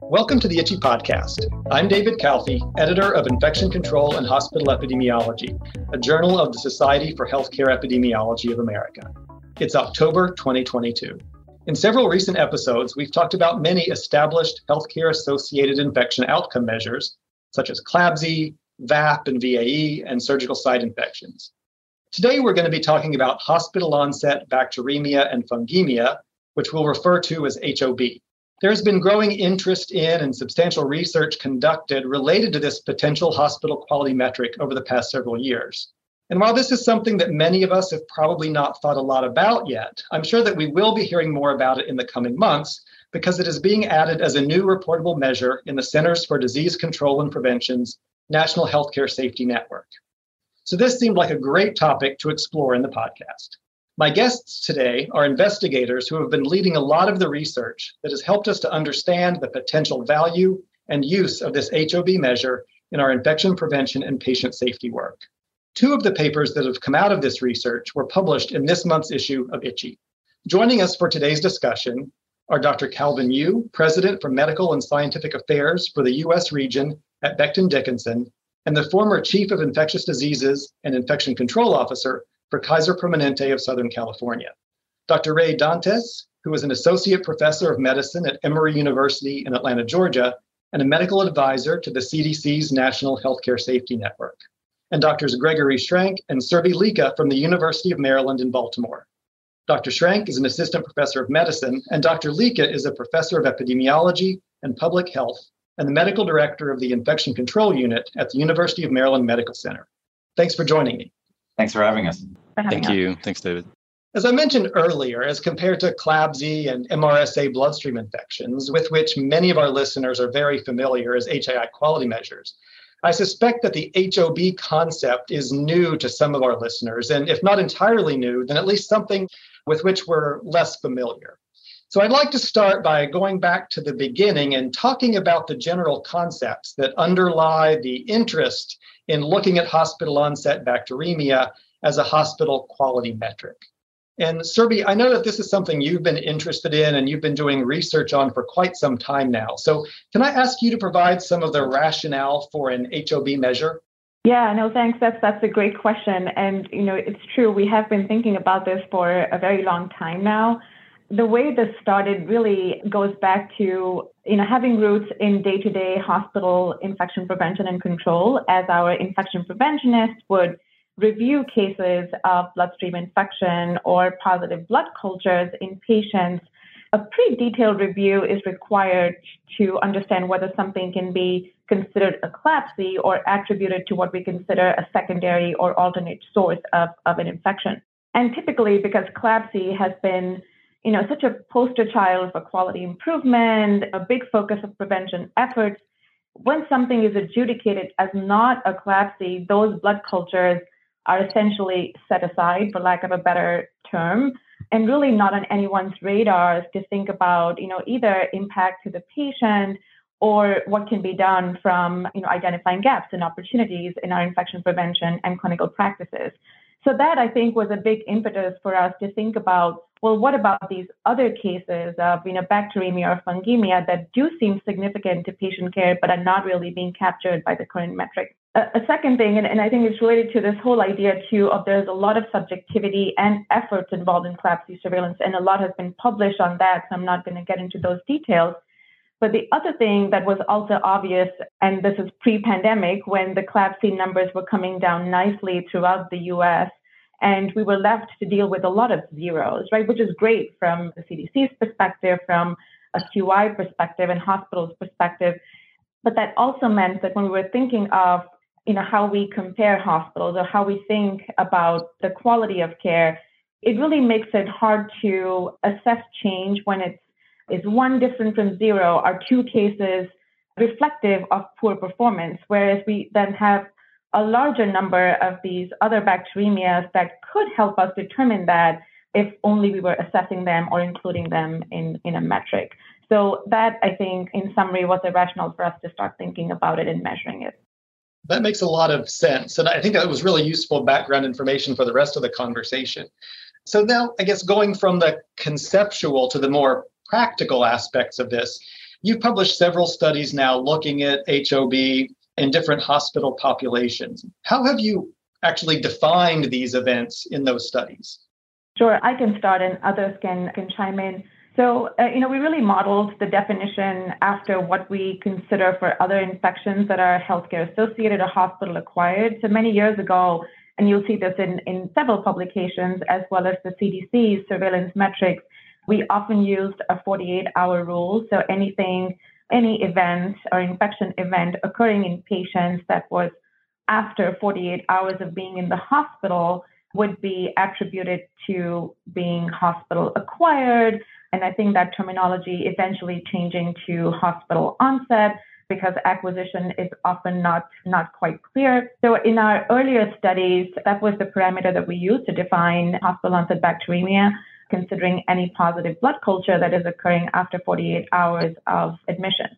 Welcome to the ICHE Podcast. I'm David Calfee, editor of Infection Control and Hospital Epidemiology, a journal of the Society for Healthcare Epidemiology of America. It's October 2022. In several recent episodes, we've talked about many established healthcare associated infection outcome measures, such as CLABSI, VAP and VAE, and surgical site infections. Today, we're going to be talking about hospital onset bacteremia and fungemia, which we'll refer to as HOB. There's been growing interest in and substantial research conducted related to this potential hospital quality metric over the past several years. And while this is something that many of us have probably not thought a lot about yet, I'm sure that we will be hearing more about it in the coming months because it is being added as a new reportable measure in the Centers for Disease Control and Prevention's National Healthcare Safety Network. So this seemed like a great topic to explore in the podcast. My guests today are investigators who have been leading a lot of the research that has helped us to understand the potential value and use of this HOB measure in our infection prevention and patient safety work. Two of the papers that have come out of this research were published in this month's issue of ICHE. Joining us for today's discussion are Dr. Kalvin Yu, President for Medical and Scientific Affairs for the U.S. region at Becton Dickinson, and the former Chief of Infectious Diseases and Infection Control Officer for Kaiser Permanente of Southern California. Dr. Ray Dantes, who is an Associate Professor of Medicine at Emory University in Atlanta, Georgia, and a medical advisor to the CDC's National Healthcare Safety Network. And Drs. Gregory Schrank and Surbhi Leekha from the University of Maryland in Baltimore. Dr. Schrank is an assistant professor of medicine, and Dr. Leekha is a professor of epidemiology and public health and the medical director of the infection control unit at the University of Maryland Medical Center. Thanks for joining me. Thanks for having us. For having Thank us. you. Thanks, David. As I mentioned earlier, as compared to CLABSI and MRSA bloodstream infections, with which many of our listeners are very familiar as HAI quality measures, I suspect that the HOB concept is new to some of our listeners, and if not entirely new, then at least something with which we're less familiar. So I'd like to start by going back to the beginning and talking about the general concepts that underlie the interest in looking at hospital onset bacteremia as a hospital quality metric. And Surbhi, I know that this is something you've been interested in and you've been doing research on for quite some time now. So can I ask you to provide some of the rationale for an HOB measure? Yeah, no, thanks. That's that's a great question. And you know, it's true, we have been thinking about this for a very long time now the way this started really goes back to you know having roots in day-to-day hospital infection prevention and control as our infection preventionists would review cases of bloodstream infection or positive blood cultures in patients a pretty detailed review is required to understand whether something can be considered a CLABSI or attributed to what we consider a secondary or alternate source of, of an infection. And typically, because CLABSI has been you know, such a poster child for quality improvement, a big focus of prevention efforts. When something is adjudicated as not a CLABSI, those blood cultures are essentially set aside, for lack of a better term, and really not on anyone's radars to think about, you know, either impact to the patient or what can be done from, you know, identifying gaps and opportunities in our infection prevention and clinical practices. So that I think was a big impetus for us to think about well, what about these other cases of you know, bacteremia or fungemia that do seem significant to patient care but are not really being captured by the current metric? A, second thing, and, and I think it's related to this whole idea too of there's a lot of subjectivity and efforts involved in CLABSI surveillance, and a lot has been published on that, so I'm not going to get into those details. But the other thing that was also obvious, and this is pre pandemic, when the CLABSI numbers were coming down nicely throughout the US, and we were left to deal with a lot of zeros, right? Which is great from the CDC's perspective, from a QI perspective, and hospitals' perspective. But that also meant that when we were thinking of you know how we compare hospitals or how we think about the quality of care, it really makes it hard to assess change when it's is one different from zero? Are two cases reflective of poor performance? Whereas we then have a larger number of these other bacteremias that could help us determine that if only we were assessing them or including them in, in a metric. So that, I think, in summary, was the rationale for us to start thinking about it and measuring it. That makes a lot of sense. And I think that was really useful background information for the rest of the conversation. So now, I guess going from the conceptual to the more practical aspects of this. You've published several studies now looking at HOB in different hospital populations. How have you actually defined these events in those studies? Sure, I can start and others can, can chime in. So, uh, you know, we really modeled the definition after what we consider for other infections that are healthcare associated or hospital acquired. So, many years ago, and you'll see this in, in several publications as well as the CDC's surveillance metrics, we often used a 48 hour rule. So, anything, any event or infection event occurring in patients that was after 48 hours of being in the hospital would be attributed to being hospital acquired. And I think that terminology eventually changing to hospital onset because acquisition is often not, not quite clear. So in our earlier studies, that was the parameter that we used to define hospital onset bacteremia, considering any positive blood culture that is occurring after 48 hours of admission.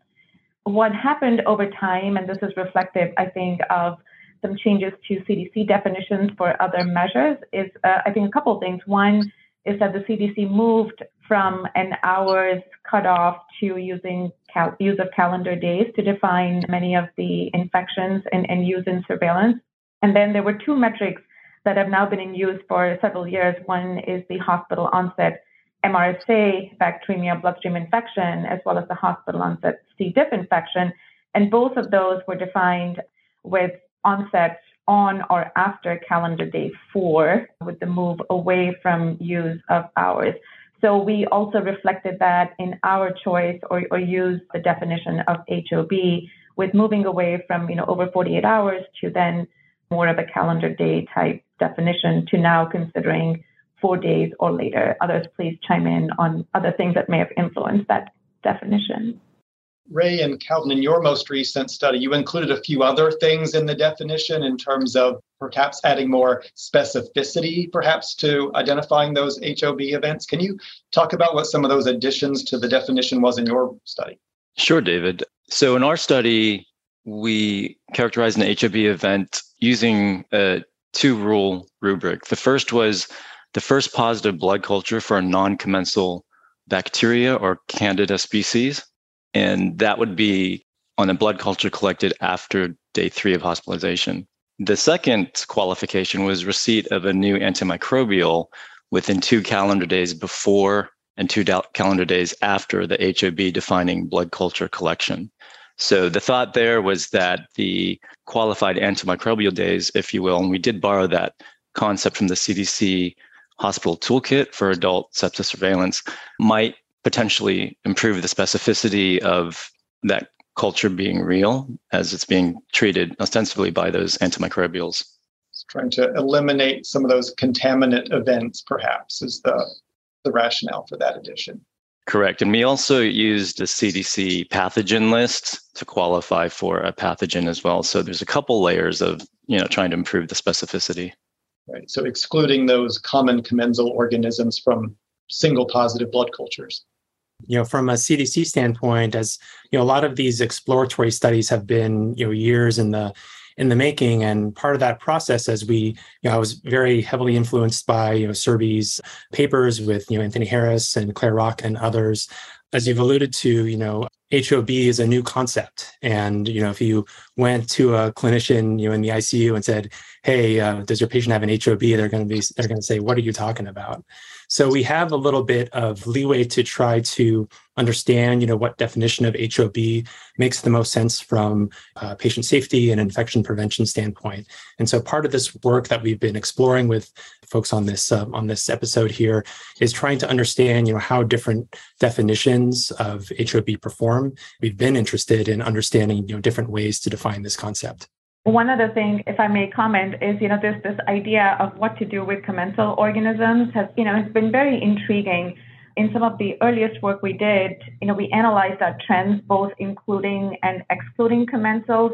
What happened over time, and this is reflective, I think, of some changes to CDC definitions for other measures is, uh, I think, a couple of things. One is that the CDC moved from an hours cutoff to using cal- use of calendar days to define many of the infections and, and use in surveillance. And then there were two metrics that have now been in use for several years. One is the hospital onset MRSA bacteremia bloodstream infection, as well as the hospital onset C. diff infection. And both of those were defined with onset on or after calendar day four with the move away from use of hours. So we also reflected that in our choice or, or used the definition of HOB with moving away from, you know, over 48 hours to then more of a calendar day type definition to now considering four days or later. Others please chime in on other things that may have influenced that definition. Ray and Kalvin, in your most recent study, you included a few other things in the definition in terms of perhaps adding more specificity, perhaps to identifying those HOB events. Can you talk about what some of those additions to the definition was in your study? Sure, David. So in our study, we characterized an HOB event using a two rule rubric. The first was the first positive blood culture for a non commensal bacteria or candida species and that would be on a blood culture collected after day three of hospitalization. The second qualification was receipt of a new antimicrobial within two calendar days before and two calendar days after the HOB defining blood culture collection. So the thought there was that the qualified antimicrobial days, if you will, and we did borrow that concept from the CDC hospital toolkit for adult sepsis surveillance, might potentially improve the specificity of that culture being real as it's being treated ostensibly by those antimicrobials. It's trying to eliminate some of those contaminant events, perhaps, is the, the rationale for that addition. Correct. And we also used the CDC pathogen list to qualify for a pathogen as well. So there's a couple layers of, you know, trying to improve the specificity. Right. So excluding those common commensal organisms from single positive blood cultures you know from a cdc standpoint as you know a lot of these exploratory studies have been you know years in the in the making and part of that process as we you know i was very heavily influenced by you know Surbhi's papers with you know anthony harris and clare rock and others as you've alluded to you know HOB is a new concept. And, you know, if you went to a clinician, you know, in the ICU and said, Hey, uh, does your patient have an HOB? They're going to be, they're going to say, what are you talking about? So we have a little bit of leeway to try to understand, you know, what definition of HOB makes the most sense from uh, patient safety and infection prevention standpoint. And so part of this work that we've been exploring with folks on this uh, on this episode here is trying to understand, you know, how different definitions of HOB perform. We've been interested in understanding, you know, different ways to define this concept. One other thing, if I may comment, is you know there's this idea of what to do with commensal organisms has you know has been very intriguing. In some of the earliest work we did, you know, we analyzed our trends both including and excluding commensals,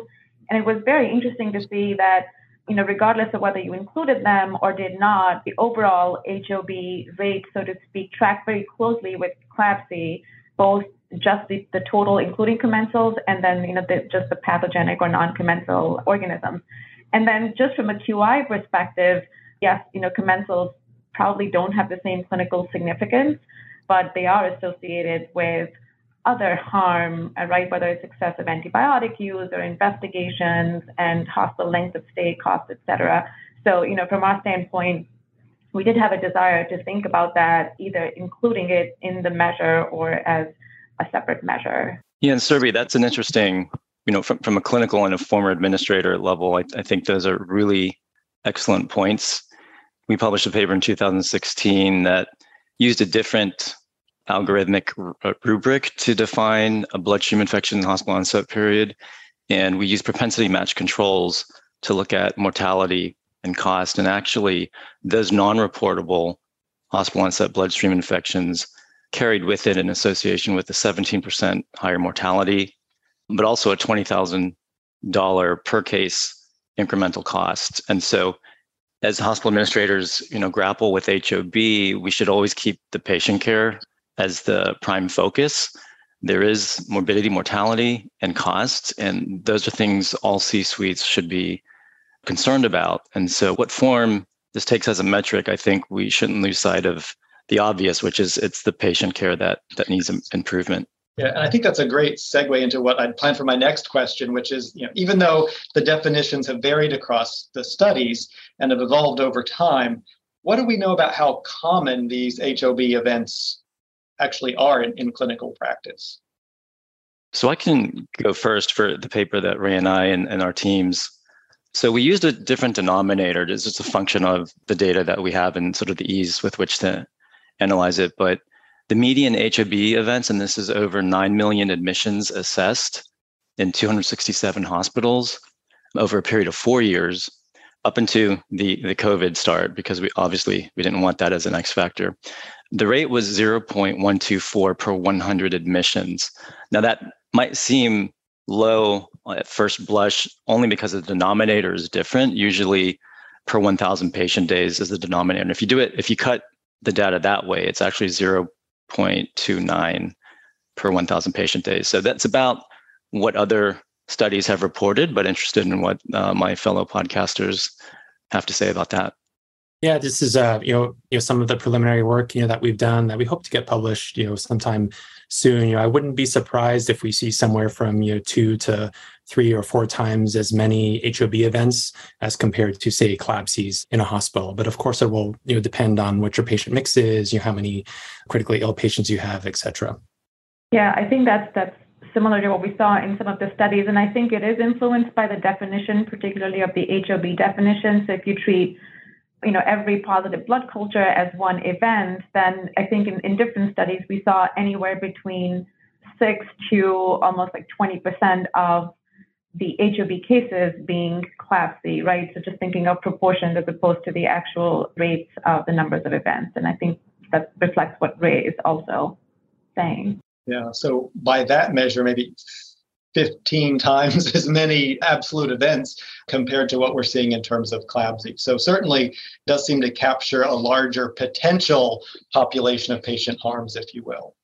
and it was very interesting to see that you know regardless of whether you included them or did not, the overall HOB rate, so to speak, tracked very closely with CLABSI, both just the, the total, including commensals, and then you know the, just the pathogenic or non-commensal organisms. And then just from a QI perspective, yes, you know commensals probably don't have the same clinical significance, but they are associated with other harm, uh, right? Whether it's excessive antibiotic use or investigations and hospital length of stay costs, et cetera. So, you know, from our standpoint, we did have a desire to think about that, either including it in the measure or as a separate measure. Yeah, and Surbhi, that's an interesting, you know, from, from a clinical and a former administrator level, I, I think those are really excellent points. We published a paper in 2016 that used a different algorithmic r- uh, rubric to define a bloodstream infection in the hospital onset period. And we used propensity match controls to look at mortality and cost. And actually, those non reportable hospital onset bloodstream infections carried with it an association with a 17% higher mortality, but also a $20,000 per case incremental cost. And so as hospital administrators, you know, grapple with HOB, we should always keep the patient care as the prime focus. There is morbidity, mortality, and cost, and those are things all C-suites should be concerned about. And so, what form this takes as a metric, I think we shouldn't lose sight of the obvious, which is it's the patient care that that needs improvement. Yeah, and I think that's a great segue into what I'd planned for my next question, which is, you know, even though the definitions have varied across the studies and have evolved over time, what do we know about how common these HOB events actually are in, in clinical practice? So I can go first for the paper that Ray and I and, and our teams. So we used a different denominator. It's just a function of the data that we have and sort of the ease with which to analyze it. But the median HOB events, and this is over 9 million admissions assessed in 267 hospitals over a period of four years up into the, the COVID start, because we obviously we didn't want that as an X factor. The rate was 0.124 per 100 admissions. Now that might seem low at first blush only because the denominator is different. Usually per 1,000 patient days is the denominator. And if you do it, if you cut the data that way, it's actually 0.29 per 1,000 patient days. So that's about what other studies have reported, but interested in what uh, my fellow podcasters have to say about that. Yeah, this is uh, you know, you know, some of the preliminary work, you know, that we've done that we hope to get published, you know, sometime soon. You know, I wouldn't be surprised if we see somewhere from you know two to three or four times as many HOB events as compared to say CLABSIs in a hospital. But of course, it will you know depend on what your patient mix is, you know, how many critically ill patients you have, et cetera. Yeah, I think that's that's similar to what we saw in some of the studies, and I think it is influenced by the definition, particularly of the HOB definition. So if you treat you know, every positive blood culture as one event, then I think in, in different studies we saw anywhere between six to almost like 20% of the HOB cases being CLABSI, right? So just thinking of proportions as opposed to the actual rates of the numbers of events. And I think that reflects what Ray is also saying. Yeah. So by that measure, maybe 15 times as many absolute events compared to what we're seeing in terms of CLABSI. So certainly does seem to capture a larger potential population of patient harms, if you will.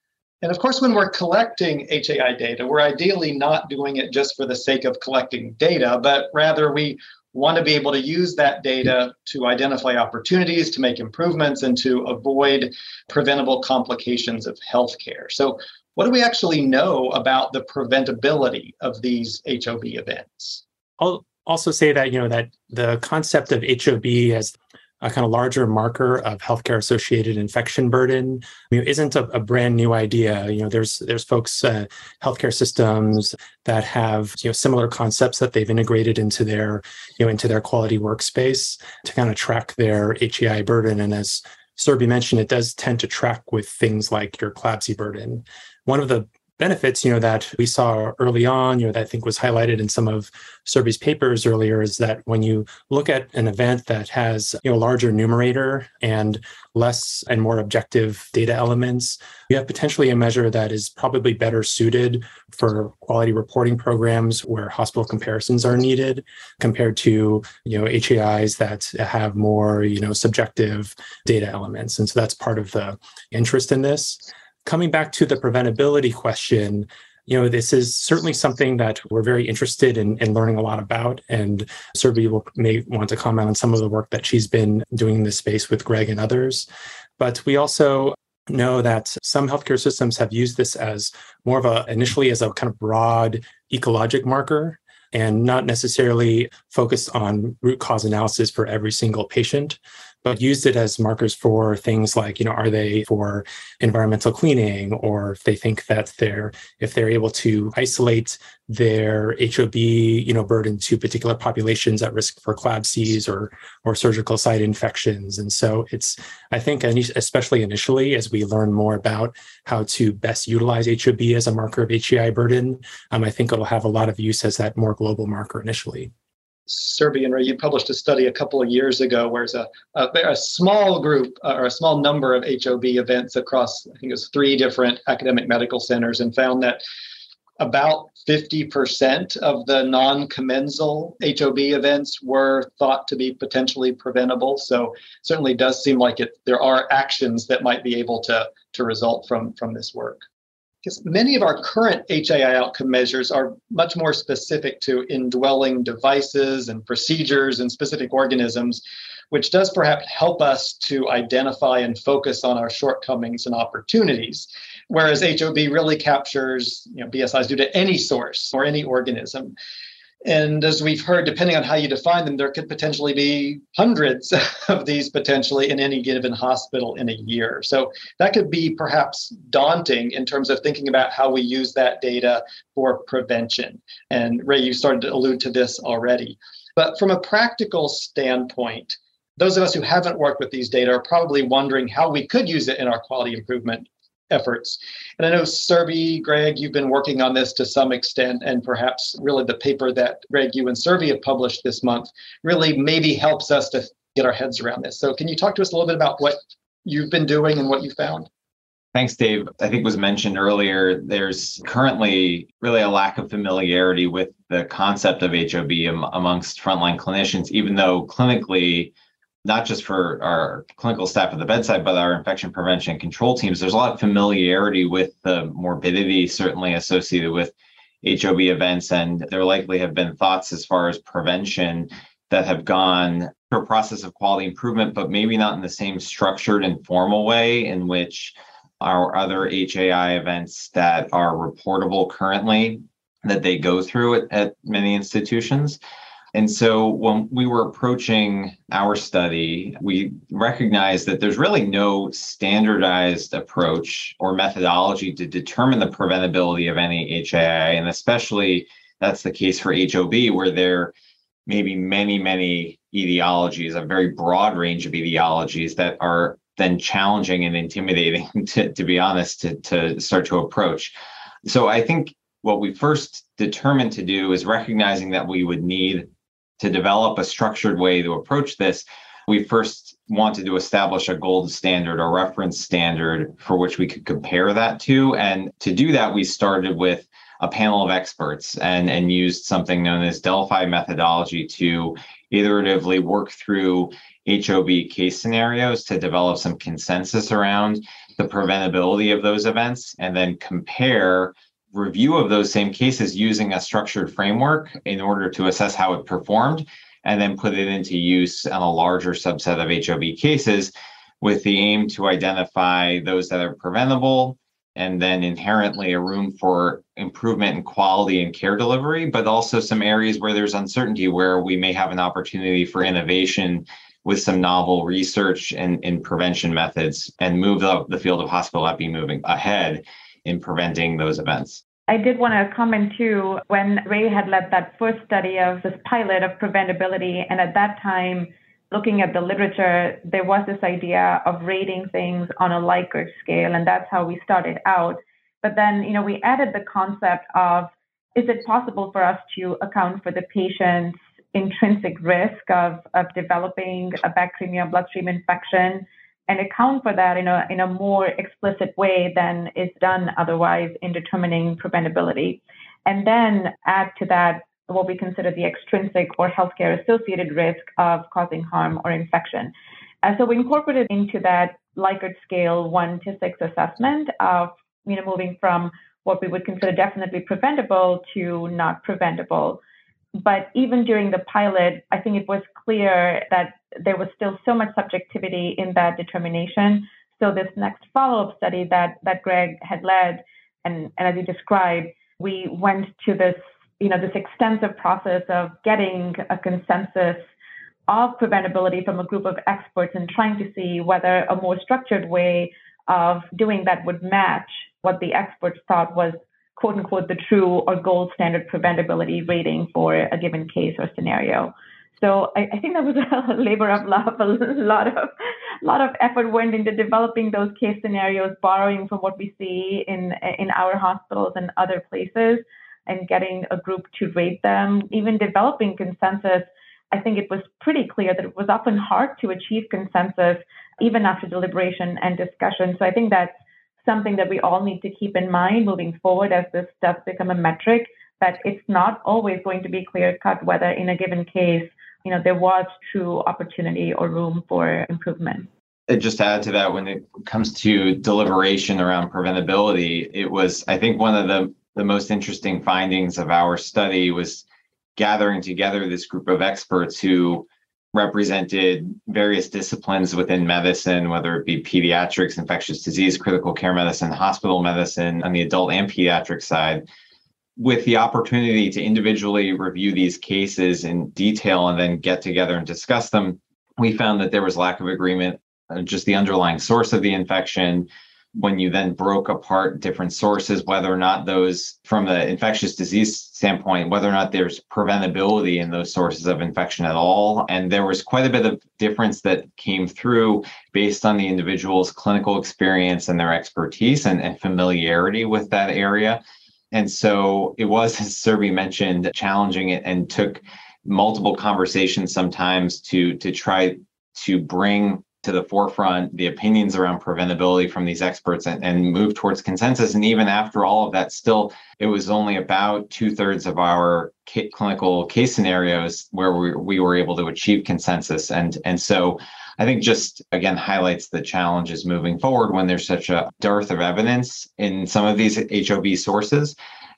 And of course, when we're collecting HAI data, we're ideally not doing it just for the sake of collecting data, but rather we want to be able to use that data to identify opportunities, to make improvements, and to avoid preventable complications of healthcare. So, what do we actually know about the preventability of these HOB events? I'll also say that you know that the concept of HOB as a kind of larger marker of healthcare associated infection burden isn't a, a, brand new idea. You know there's there's folks uh, healthcare systems that have you know similar concepts that they've integrated into their you know into their quality workspace to kind of track their HAI burden. And as Surbhi mentioned, it does tend to track with things like your CLABSI burden one of the benefits, you know, that we saw early on, you know, that I think was highlighted in some of Surbhi's papers earlier is that when you look at an event that has, you know, a larger numerator and less and more objective data elements, you have potentially a measure that is probably better suited for quality reporting programs where hospital comparisons are needed compared to, you know, HAIs that have more, you know, subjective data elements. And so that's part of the interest in this coming back to the preventability question, you know, this is certainly something that we're very interested in, in learning a lot about. And Surbhi will may want to comment on some of the work that she's been doing in this space with Greg and others. But we also know that some healthcare systems have used this as more of a initially as a kind of broad ecologic marker and not necessarily focused on root cause analysis for every single patient but used it as markers for things like, you know, are they for environmental cleaning, or if they think that they're if they're able to isolate their HOB, you know, burden to particular populations at risk for CLABSIs or or surgical site infections. And so it's, I think, especially initially, as we learn more about how to best utilize HOB as a marker of HAI burden, um, I think it'll have a lot of use as that more global marker initially. Surbhi, Ray, you published a study a couple of years ago where a, a, a, small group uh, or a small number of HOB events across, I think it was three different academic medical centers, and found that about 50% of the non commensal HOB events were thought to be potentially preventable. So, certainly does seem like it, there are actions that might be able to, to result from, from this work because many of our current HAI outcome measures are much more specific to indwelling devices and procedures and specific organisms, which does perhaps help us to identify and focus on our shortcomings and opportunities. Whereas HOB really captures you know, BSIs due to any source or any organism. And as we've heard, depending on how you define them, there could potentially be hundreds of these potentially in any given hospital in a year. So that could be perhaps daunting in terms of thinking about how we use that data for prevention. And Ray, you started to allude to this already. But from a practical standpoint, those of us who haven't worked with these data are probably wondering how we could use it in our quality improvement efforts. And I know Surbhi, Greg, you've been working on this to some extent, and perhaps really the paper that Greg, you and Surbhi have published this month really maybe helps us to get our heads around this. So can you talk to us a little bit about what you've been doing and what you found? Thanks, Dave. I think was mentioned earlier, there's currently really a lack of familiarity with the concept of HOB amongst frontline clinicians, even though clinically not just for our clinical staff at the bedside, but our infection prevention control teams, there's a lot of familiarity with the morbidity certainly associated with HOB events. And there likely have been thoughts as far as prevention that have gone through a process of quality improvement, but maybe not in the same structured and formal way in which our other HAI events that are reportable currently that they go through at, at many institutions. And so when we were approaching our study, we recognized that there's really no standardized approach or methodology to determine the preventability of any HAI. And especially that's the case for HOB, where there may be many, many etiologies, a very broad range of etiologies that are then challenging and intimidating, to, to be honest, to, to start to approach. So I think what we first determined to do is recognizing that we would need to develop a structured way to approach this, we first wanted to establish a gold standard or reference standard for which we could compare that to. And to do that, we started with a panel of experts and, and used something known as Delphi methodology to iteratively work through HOB case scenarios to develop some consensus around the preventability of those events and then compare review of those same cases using a structured framework in order to assess how it performed and then put it into use on a larger subset of HOB cases with the aim to identify those that are preventable and then inherently a room for improvement in quality and care delivery, but also some areas where there's uncertainty where we may have an opportunity for innovation with some novel research and in prevention methods and move the, the field of hospital epi moving ahead in preventing those events. I did want to comment too when Ray had led that first study of this pilot of preventability, and at that time, looking at the literature, there was this idea of rating things on a Likert scale, and that's how we started out. But then, you know, we added the concept of is it possible for us to account for the patient's intrinsic risk of, of developing a bacteremia bloodstream infection? And account for that in a, in a more explicit way than is done otherwise in determining preventability. And then add to that what we consider the extrinsic or healthcare associated risk of causing harm or infection. And so we incorporated into that Likert scale one to six assessment of, you know, moving from what we would consider definitely preventable to not preventable. But even during the pilot, I think it was clear that there was still so much subjectivity in that determination. So this next follow-up study that that Greg had led, and, and as you described, we went to this, you know, this extensive process of getting a consensus of preventability from a group of experts and trying to see whether a more structured way of doing that would match what the experts thought was quote unquote the true or gold standard preventability rating for a given case or scenario. So I, I think that was a labor of love. A lot of a lot of effort went into developing those case scenarios, borrowing from what we see in in our hospitals and other places, and getting a group to rate them. Even developing consensus, I think it was pretty clear that it was often hard to achieve consensus even after deliberation and discussion. So I think that's something that we all need to keep in mind moving forward as this does become a metric. That it's not always going to be clear cut whether in a given case you know, there was true opportunity or room for improvement. And just to add to that, when it comes to deliberation around preventability, it was, I think, one of the, the most interesting findings of our study was gathering together this group of experts who represented various disciplines within medicine, whether it be pediatrics, infectious disease, critical care medicine, hospital medicine on the adult and pediatric side with the opportunity to individually review these cases in detail and then get together and discuss them, we found that there was lack of agreement just the underlying source of the infection. When you then broke apart different sources, whether or not those, from the infectious disease standpoint, whether or not there's preventability in those sources of infection at all. And there was quite a bit of difference that came through based on the individual's clinical experience and their expertise and, and familiarity with that area. And so it was, as Surbhi mentioned, challenging it and took multiple conversations sometimes to to try to bring to the forefront the opinions around preventability from these experts and, and move towards consensus. And even after all of that, still, it was only about two thirds of our ca- clinical case scenarios where we, we were able to achieve consensus. And, and so I think just again highlights the challenges moving forward when there's such a dearth of evidence in some of these HOB sources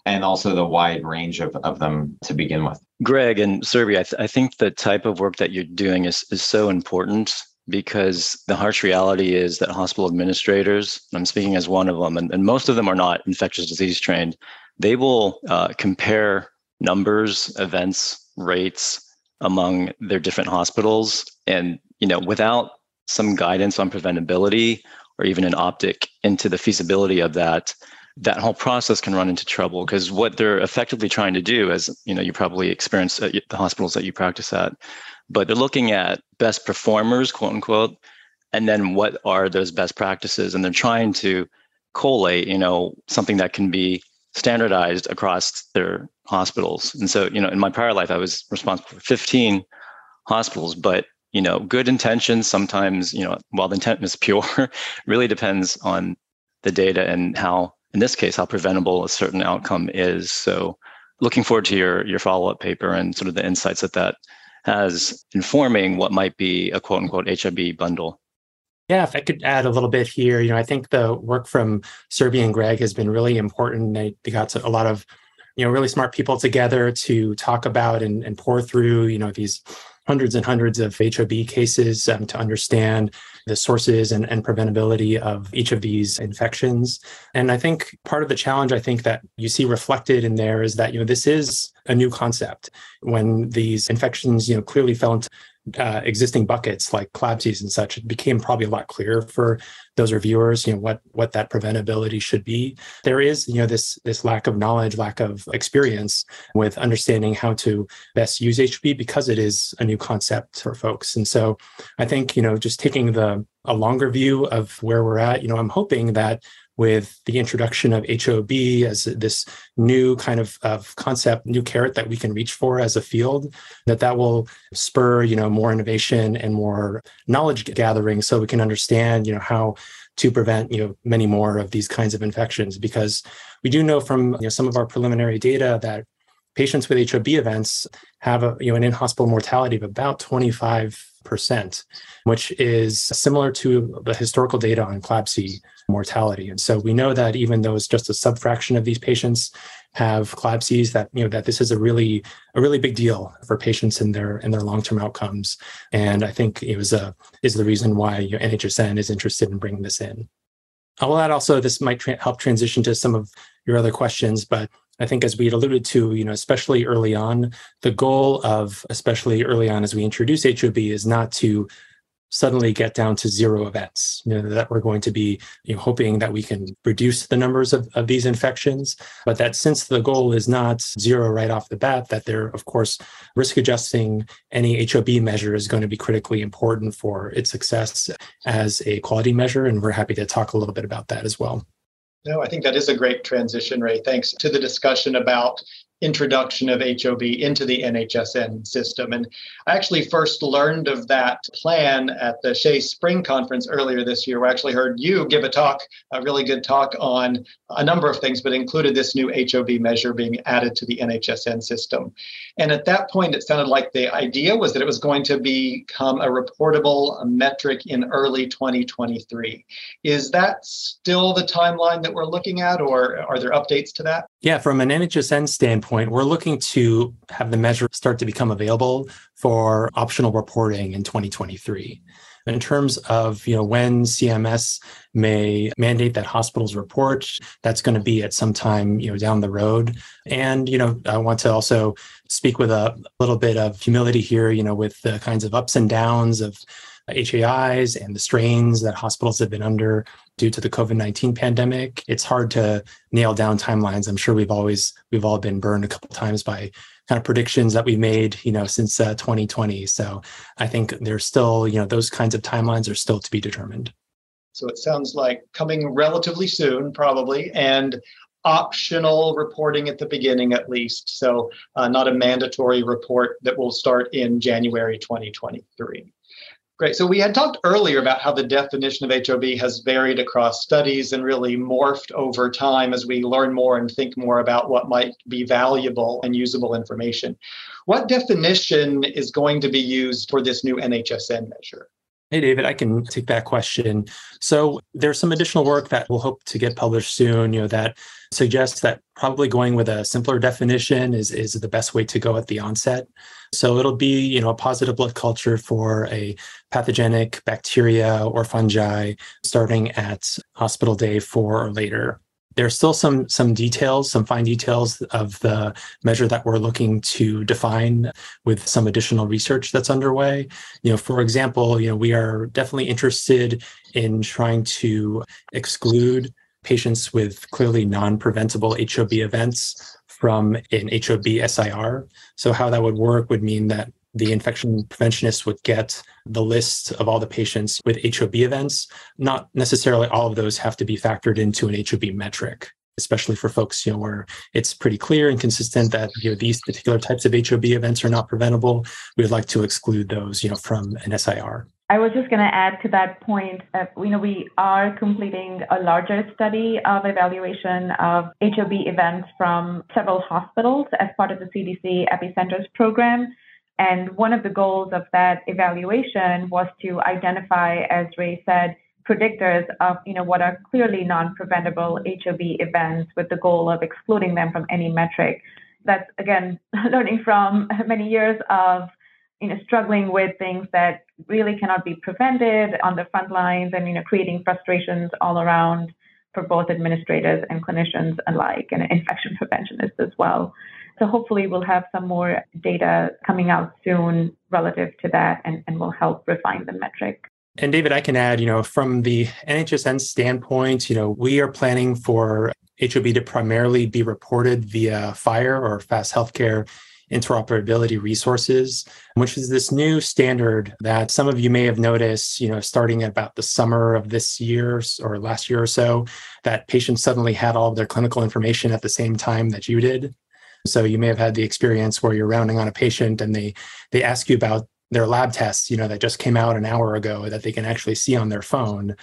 and also the wide range of, of them to begin with. Greg and Surbhi, I, th- I think the type of work that you're doing is, is so important because the harsh reality is that hospital administrators, I'm speaking as one of them, and, and most of them are not infectious disease trained, they will uh, compare numbers, events, rates among their different hospitals. And, you know, without some guidance on preventability or even an optic into the feasibility of that, that whole process can run into trouble because what they're effectively trying to do, as you know, you probably experience at the hospitals that you practice at, but they're looking at best performers, quote unquote, and then what are those best practices, and they're trying to collate, you know, something that can be standardized across their hospitals. And so, you know, in my prior life, I was responsible for 15 hospitals, but you know, good intentions sometimes, you know, while the intent is pure, really depends on the data and how in this case how preventable a certain outcome is so looking forward to your your follow-up paper and sort of the insights that that has informing what might be a quote unquote HOB bundle yeah, if I could add a little bit here, you know, I think the work from Surbhi and Greg has been really important. They, they got a lot of, you know, really smart people together to talk about and, and pour through, you know, these hundreds and hundreds of HOB cases um, to understand the sources and, and preventability of each of these infections. And I think part of the challenge I think that you see reflected in there is that, you know, this is a new concept. When these infections, you know, clearly fell into uh, existing buckets like CLABSIs and such, it became probably a lot clearer for those reviewers, you know, what what that preventability should be. There is, you know, this this lack of knowledge, lack of experience with understanding how to best use HB because it is a new concept for folks. And so I think, you know, just taking the a longer view of where we're at, you know, I'm hoping that with the introduction of HOB as this new kind of, of concept, new carrot that we can reach for as a field, that that will spur, you know, more innovation and more knowledge gathering so we can understand, you know, how to prevent, you know, many more of these kinds of infections. Because we do know from you know, some of our preliminary data that patients with HOB events have a, you know, an in-hospital mortality of about 25 percent, which is similar to the historical data on CLABSI mortality. And so we know that even though it's just a subfraction of these patients have CLABSIs, that you know that this is a really a really big deal for patients in their in their long term outcomes. And I think it was a is the reason why you know, NHSN is interested in bringing this in. I will add also this might tra- help transition to some of your other questions, but I think as we had alluded to, you know, especially early on, the goal of especially early on as we introduce HOB is not to suddenly get down to zero events you know, that we're going to be you know, hoping that we can reduce the numbers of, of these infections but that since the goal is not zero right off the bat that they're of course risk adjusting any hob measure is going to be critically important for its success as a quality measure and we're happy to talk a little bit about that as well no, I think that is a great transition, Ray. Thanks to the discussion about introduction of HOB into the NHSN system. And I actually first learned of that plan at the SHEA Spring Conference earlier this year. I actually heard you give a talk, a really good talk on a number of things, but included this new HOB measure being added to the NHSN system. And at that point, it sounded like the idea was that it was going to become a reportable metric in early 2023. Is that still the timeline that we're looking at, or are there updates to that? Yeah, from an NHSN standpoint, point, we're looking to have the measure start to become available for optional reporting in 2023. In terms of you know when CMS may mandate that hospitals report, that's going to be at some time you know down the road. And you know I want to also speak with a little bit of humility here. You know with the kinds of ups and downs of HAIs and the strains that hospitals have been under due to the COVID-19 pandemic. It's hard to nail down timelines. I'm sure we've always we've all been burned a couple times by kind of predictions that we've made, you know, since uh, 2020. So I think there's still, you know, those kinds of timelines are still to be determined. So it sounds like coming relatively soon, probably, and optional reporting at the beginning at least. So uh, not a mandatory report that will start in January 2023. Great. So we had talked earlier about how the definition of HOB has varied across studies and really morphed over time as we learn more and think more about what might be valuable and usable information. What definition is going to be used for this new NHSN measure? Hey, David, I can take that question. So there's some additional work that we'll hope to get published soon, you know, that suggests that probably going with a simpler definition is, is the best way to go at the onset. So it'll be, you know, a positive blood culture for a pathogenic bacteria or fungi starting at hospital day four or later there's still some some details some fine details of the measure that we're looking to define with some additional research that's underway you know for example you know we are definitely interested in trying to exclude patients with clearly non-preventable HOB events from an HOB SIR. So how that would work would mean that the infection preventionist would get the list of all the patients with HOB events. Not necessarily all of those have to be factored into an HOB metric, especially for folks, you know, where it's pretty clear and consistent that you know these particular types of HOB events are not preventable. We would like to exclude those, you know, from an SIR. I was just going to add to that point. Uh, you know, we are completing a larger study of evaluation of HOB events from several hospitals as part of the CDC Epicenters program. And one of the goals of that evaluation was to identify, as Ray said, predictors of you know what are clearly non-preventable HOB events with the goal of excluding them from any metric. That's again learning from many years of you know struggling with things that really cannot be prevented on the front lines and you know creating frustrations all around for both administrators and clinicians alike and infection preventionists as well. So hopefully we'll have some more data coming out soon relative to that and, and will help refine the metric. And David, I can add, you know, from the NHSN standpoint, you know, we are planning for HOB to primarily be reported via FHIR or Fast Healthcare interoperability resources, which is this new standard that some of you may have noticed, you know, starting about the summer of this year or last year or so, that patients suddenly had all of their clinical information at the same time that you did. So you may have had the experience where you're rounding on a patient and they they ask you about their lab tests, you know, that just came out an hour ago that they can actually see on their phone.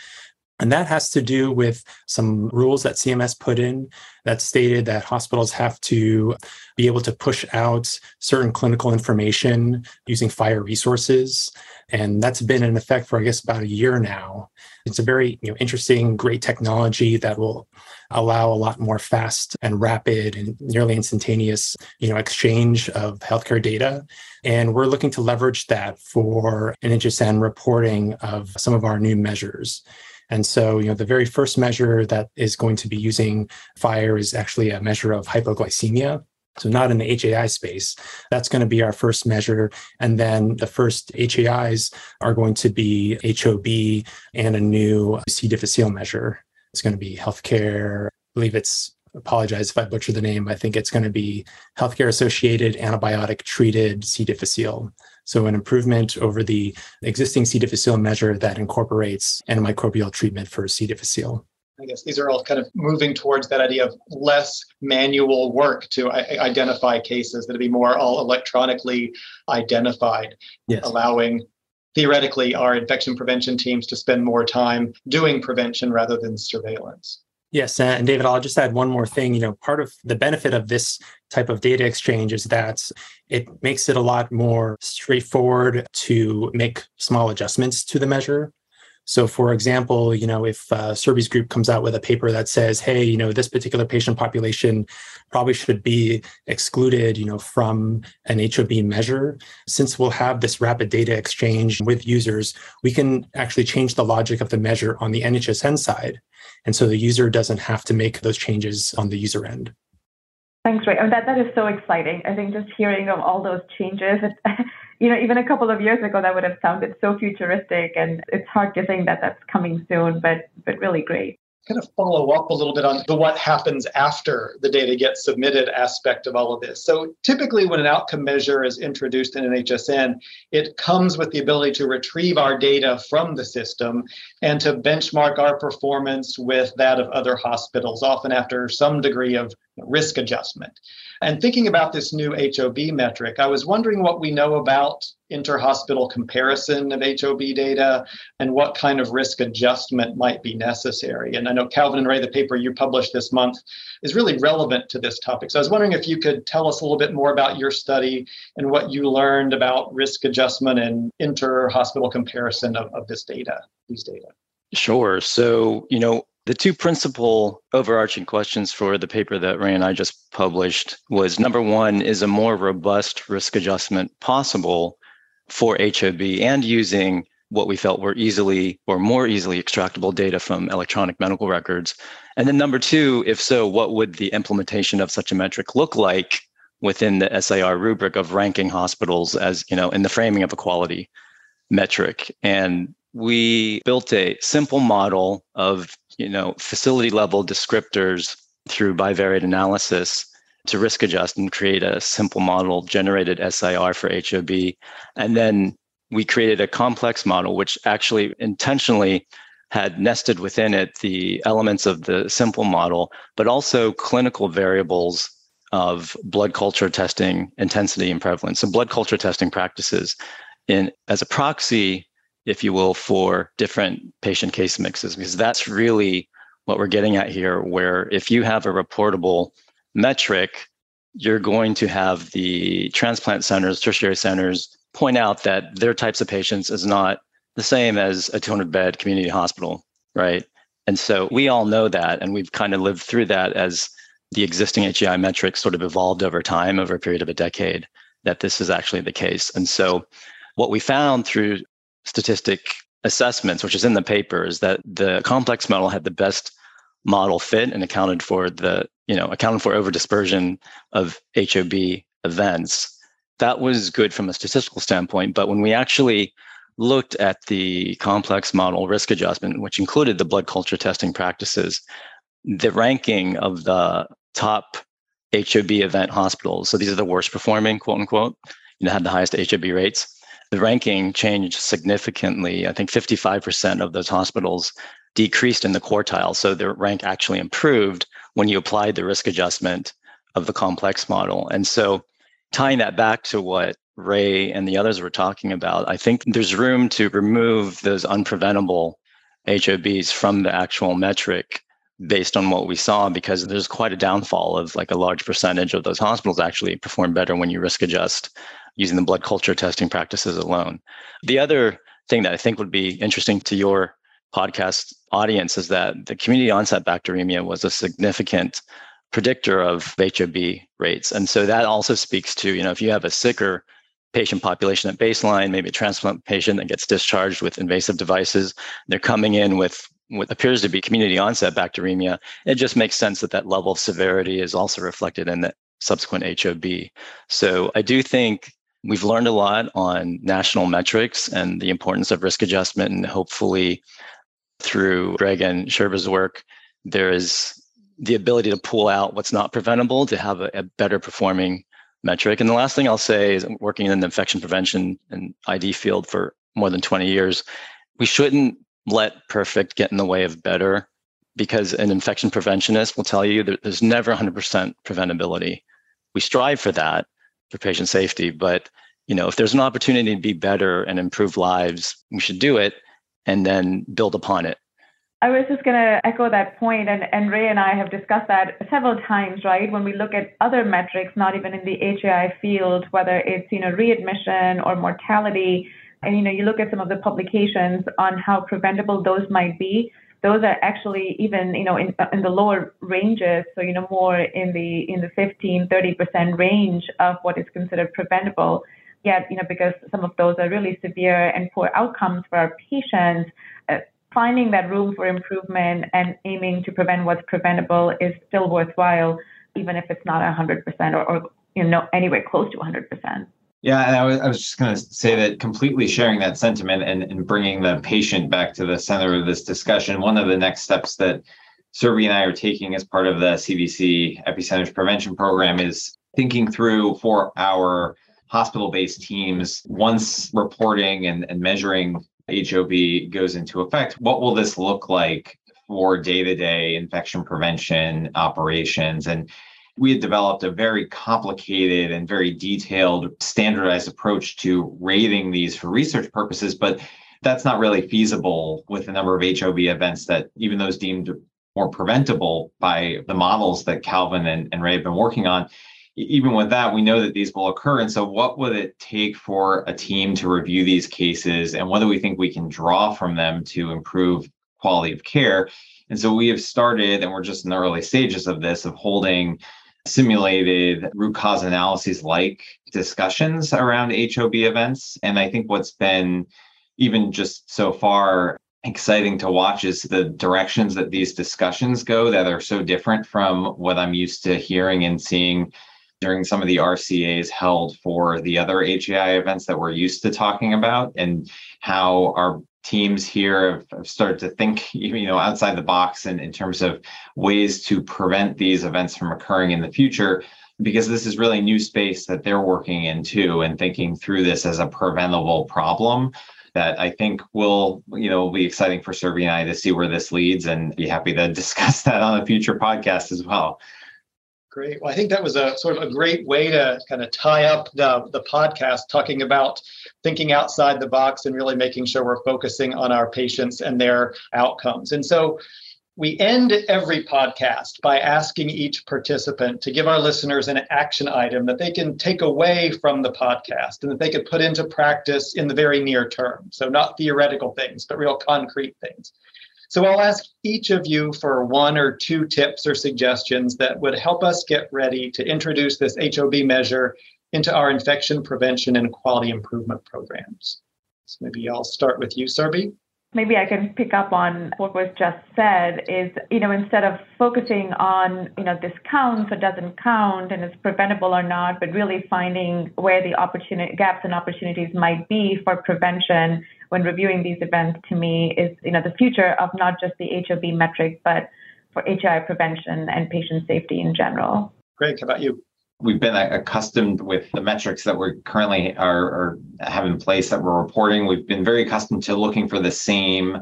And that has to do with some rules that CMS put in that stated that hospitals have to be able to push out certain clinical information using FHIR resources. And that's been in effect for, I guess, about a year now. It's a very you know, interesting, great technology that will allow a lot more fast and rapid and nearly instantaneous you know, exchange of healthcare data. And we're looking to leverage that for NHSN reporting of some of our new measures. And so, you know, the very first measure that is going to be using FHIR is actually a measure of hypoglycemia. So, not in the HAI space. That's going to be our first measure. And then the first HAIs are going to be HOB and a new C. difficile measure. It's going to be healthcare. I believe it's, apologize if I butcher the name. I think it's going to be healthcare associated antibiotic treated C. difficile. So, an improvement over the existing C. difficile measure that incorporates antimicrobial treatment for C. difficile. I guess these are all kind of moving towards that idea of less manual work to identify cases that would be more all electronically identified, yes. allowing theoretically our infection prevention teams to spend more time doing prevention rather than surveillance. Yes, uh, and David, I'll just add one more thing. You know, part of the benefit of this type of data exchange is that it makes it a lot more straightforward to make small adjustments to the measure. So, for example, you know, if uh, Surbhi's group comes out with a paper that says, "Hey, you know, this particular patient population probably should be excluded," you know, from an HOB measure, since we'll have this rapid data exchange with users, we can actually change the logic of the measure on the NHSN side, and so the user doesn't have to make those changes on the user end. Thanks, Ray. Oh, that that is so exciting. I think just hearing of all those changes, you know, even a couple of years ago, that would have sounded so futuristic, and it's hard to think that that's coming soon, but but really great kind of follow up a little bit on the what happens after the data gets submitted aspect of all of this. So typically when an outcome measure is introduced in NHSN, it comes with the ability to retrieve our data from the system and to benchmark our performance with that of other hospitals, often after some degree of risk adjustment. And thinking about this new HOB metric, I was wondering what we know about interhospital comparison of HOB data and what kind of risk adjustment might be necessary. And I know Kalvin and Ray, the paper you published this month, is really relevant to this topic. So I was wondering if you could tell us a little bit more about your study and what you learned about risk adjustment and interhospital comparison of, of this data, these data. Sure. So, you know, the two principal overarching questions for the paper that Ray and I just published was number one, is a more robust risk adjustment possible for HOB and using what we felt were easily or more easily extractable data from electronic medical records? And then number two, if so, what would the implementation of such a metric look like within the SIR rubric of ranking hospitals as, you know, in the framing of a quality metric? And we built a simple model of you know facility level descriptors through bivariate analysis to risk adjust and create a simple model generated SIR for HOB. And then we created a complex model, which actually intentionally had nested within it the elements of the simple model, but also clinical variables of blood culture testing intensity and prevalence. So blood culture testing practices in as a proxy if you will, for different patient case mixes, because that's really what we're getting at here. Where if you have a reportable metric, you're going to have the transplant centers, tertiary centers point out that their types of patients is not the same as a 200 bed community hospital, right? And so we all know that, and we've kind of lived through that as the existing HAI metrics sort of evolved over time, over a period of a decade, that this is actually the case. And so what we found through statistic assessments, which is in the paper, is that the complex model had the best model fit and accounted for the, you know, accounted for over dispersion of HOB events. That was good from a statistical standpoint. But when we actually looked at the complex model risk adjustment, which included the blood culture testing practices, the ranking of the top HOB event hospitals, so these are the worst performing, quote unquote, you know, had the highest HOB rates the ranking changed significantly. I think 55% of those hospitals decreased in the quartile. So their rank actually improved when you applied the risk adjustment of the complex model. And so tying that back to what Ray and the others were talking about, I think there's room to remove those unpreventable HOBs from the actual metric based on what we saw because there's quite a downfall of like a large percentage of those hospitals actually perform better when you risk adjust using the blood culture testing practices alone. The other thing that I think would be interesting to your podcast audience is that the community onset bacteremia was a significant predictor of HOB rates. And so that also speaks to, you know, if you have a sicker patient population at baseline, maybe a transplant patient that gets discharged with invasive devices, they're coming in with what appears to be community onset bacteremia, it just makes sense that that level of severity is also reflected in the subsequent HOB. So I do think we've learned a lot on national metrics and the importance of risk adjustment, and hopefully through Greg and Surbhi's work, there is the ability to pull out what's not preventable to have a, a better performing metric. And the last thing I'll say is working in the infection prevention and ID field for more than 20 years, we shouldn't let perfect get in the way of better because an infection preventionist will tell you that there's never 100% preventability. We strive for that for patient safety, but you know, if there's an opportunity to be better and improve lives, we should do it and then build upon it. I was just going to echo that point, and, and Ray and I have discussed that several times, right? When we look at other metrics, not even in the HAI field, whether it's you know readmission or mortality, and you know you look at some of the publications on how preventable those might be those are actually even you know in, in the lower ranges so you know more in the in the 15 30% range of what is considered preventable. Yet you know because some of those are really severe and poor outcomes for our patients uh, finding that room for improvement and aiming to prevent what's preventable is still worthwhile even if it's not 100% or, or you know anywhere close to 100% yeah, I was, I was just going to say that completely sharing that sentiment and, and bringing the patient back to the center of this discussion. One of the next steps that Surbhi and I are taking as part of the CDC Epicenters Prevention Program is thinking through for our hospital based teams once reporting and, and measuring HOB goes into effect, what will this look like for day to day infection prevention operations? And we had developed a very complicated and very detailed standardized approach to rating these for research purposes, but that's not really feasible with the number of HOB events that even those deemed more preventable by the models that Kalvin and, and Ray have been working on. Even with that, we know that these will occur. And so, what would it take for a team to review these cases? And what do we think we can draw from them to improve quality of care? And so, we have started, and we're just in the early stages of this, of holding simulated root cause analyses like discussions around HOB events. And I think what's been even just so far exciting to watch is the directions that these discussions go that are so different from what I'm used to hearing and seeing during some of the RCAs held for the other HAI events that we're used to talking about and how our teams here have, have, started to think you know outside the box and in terms of ways to prevent these events from occurring in the future because this is really new space that they're working into and thinking through this as a preventable problem that I think will, you know, be exciting for Surbhi and I to see where this leads and be happy to discuss that on a future podcast as well. Great. Well, I think that was a sort of a great way to kind of tie up the, the podcast, talking about thinking outside the box and really making sure we're focusing on our patients and their outcomes. And so we end every podcast by asking each participant to give our listeners an action item that they can take away from the podcast and that they could put into practice in the very near term. So, not theoretical things, but real concrete things. So I'll ask each of you for one or two tips or suggestions that would help us get ready to introduce this HOB measure into our infection prevention and quality improvement programs. So maybe I'll start with you, Surbhi. Maybe I can pick up on what was just said is, you know, instead of focusing on, you know, this counts or doesn't count and it's preventable or not, but really finding where the opportunity gaps and opportunities might be for prevention when reviewing these events to me is, you know, the future of not just the HOB metric, but for HI prevention and patient safety in general. Greg, how about you? We've been accustomed with the metrics that we currently are, are have in place that we're reporting. We've been very accustomed to looking for the same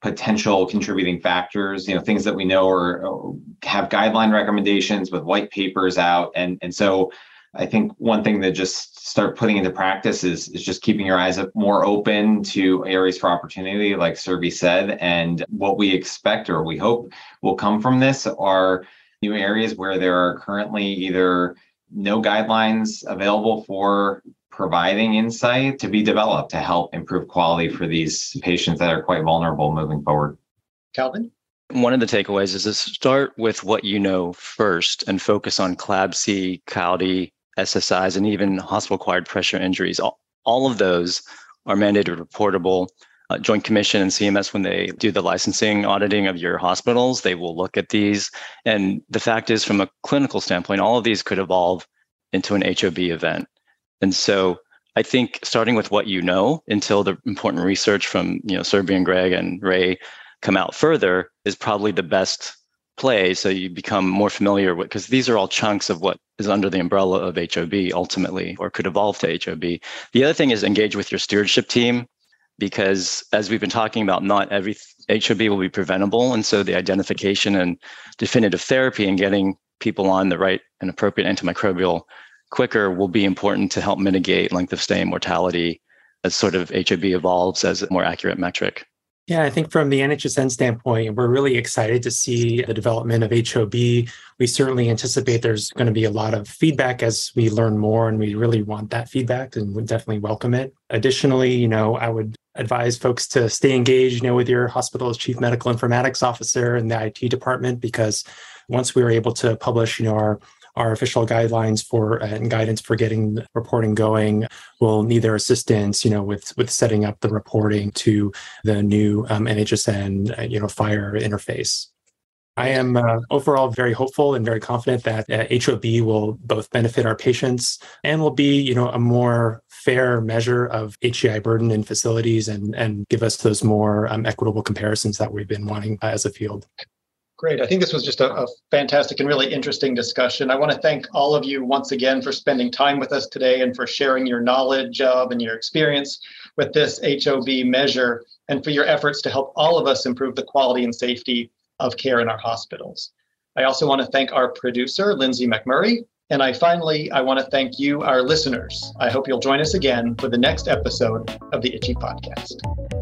potential contributing factors, you know, things that we know or have guideline recommendations with white papers out. And, and so I think one thing to just start putting into practice is, is just keeping your eyes more open to areas for opportunity, like Surbhi said. And what we expect or we hope will come from this are new areas where there are currently either no guidelines available for providing insight to be developed to help improve quality for these patients that are quite vulnerable moving forward. Kalvin? One of the takeaways is to start with what you know first and focus on CLABSI, CAUTI, SSIs, and even hospital acquired pressure injuries. All, all of those are mandated reportable. Uh, Joint Commission and CMS, when they do the licensing auditing of your hospitals, they will look at these. And the fact is, from a clinical standpoint, all of these could evolve into an HOB event. And so I think starting with what you know until the important research from you know and Greg and Ray come out further is probably the best play so you become more familiar with because these are all chunks of what is under the umbrella of HOB ultimately or could evolve to HOB. The other thing is engage with your stewardship team because as we've been talking about not every HOB will be preventable and so the identification and definitive therapy and getting people on the right and appropriate antimicrobial quicker will be important to help mitigate length of stay and mortality as sort of HOB evolves as a more accurate metric. Yeah, I think from the NHSN standpoint, we're really excited to see the development of HOB. We certainly anticipate there's going to be a lot of feedback as we learn more, and we really want that feedback and would definitely welcome it. Additionally, you know, I would advise folks to stay engaged, you know, with your hospital's chief medical informatics officer and the IT department, because once we were able to publish, you know, our our official guidelines for uh, and guidance for getting reporting going will need their assistance, you know, with with setting up the reporting to the new um, NHSN, uh, you know, FHIR interface. I am uh, overall very hopeful and very confident that uh, HOB will both benefit our patients and will be, you know, a more fair measure of HCI burden in facilities and and give us those more um, equitable comparisons that we've been wanting uh, as a field. Great. I think this was just a, a, fantastic and really interesting discussion. I want to thank all of you once again for spending time with us today and for sharing your knowledge of and your experience with this HOB measure and for your efforts to help all of us improve the quality and safety of care in our hospitals. I also want to thank our producer, Lindsay McMurray. And I finally, I want to thank you, our listeners. I hope you'll join us again for the next episode of the ICHE Podcast.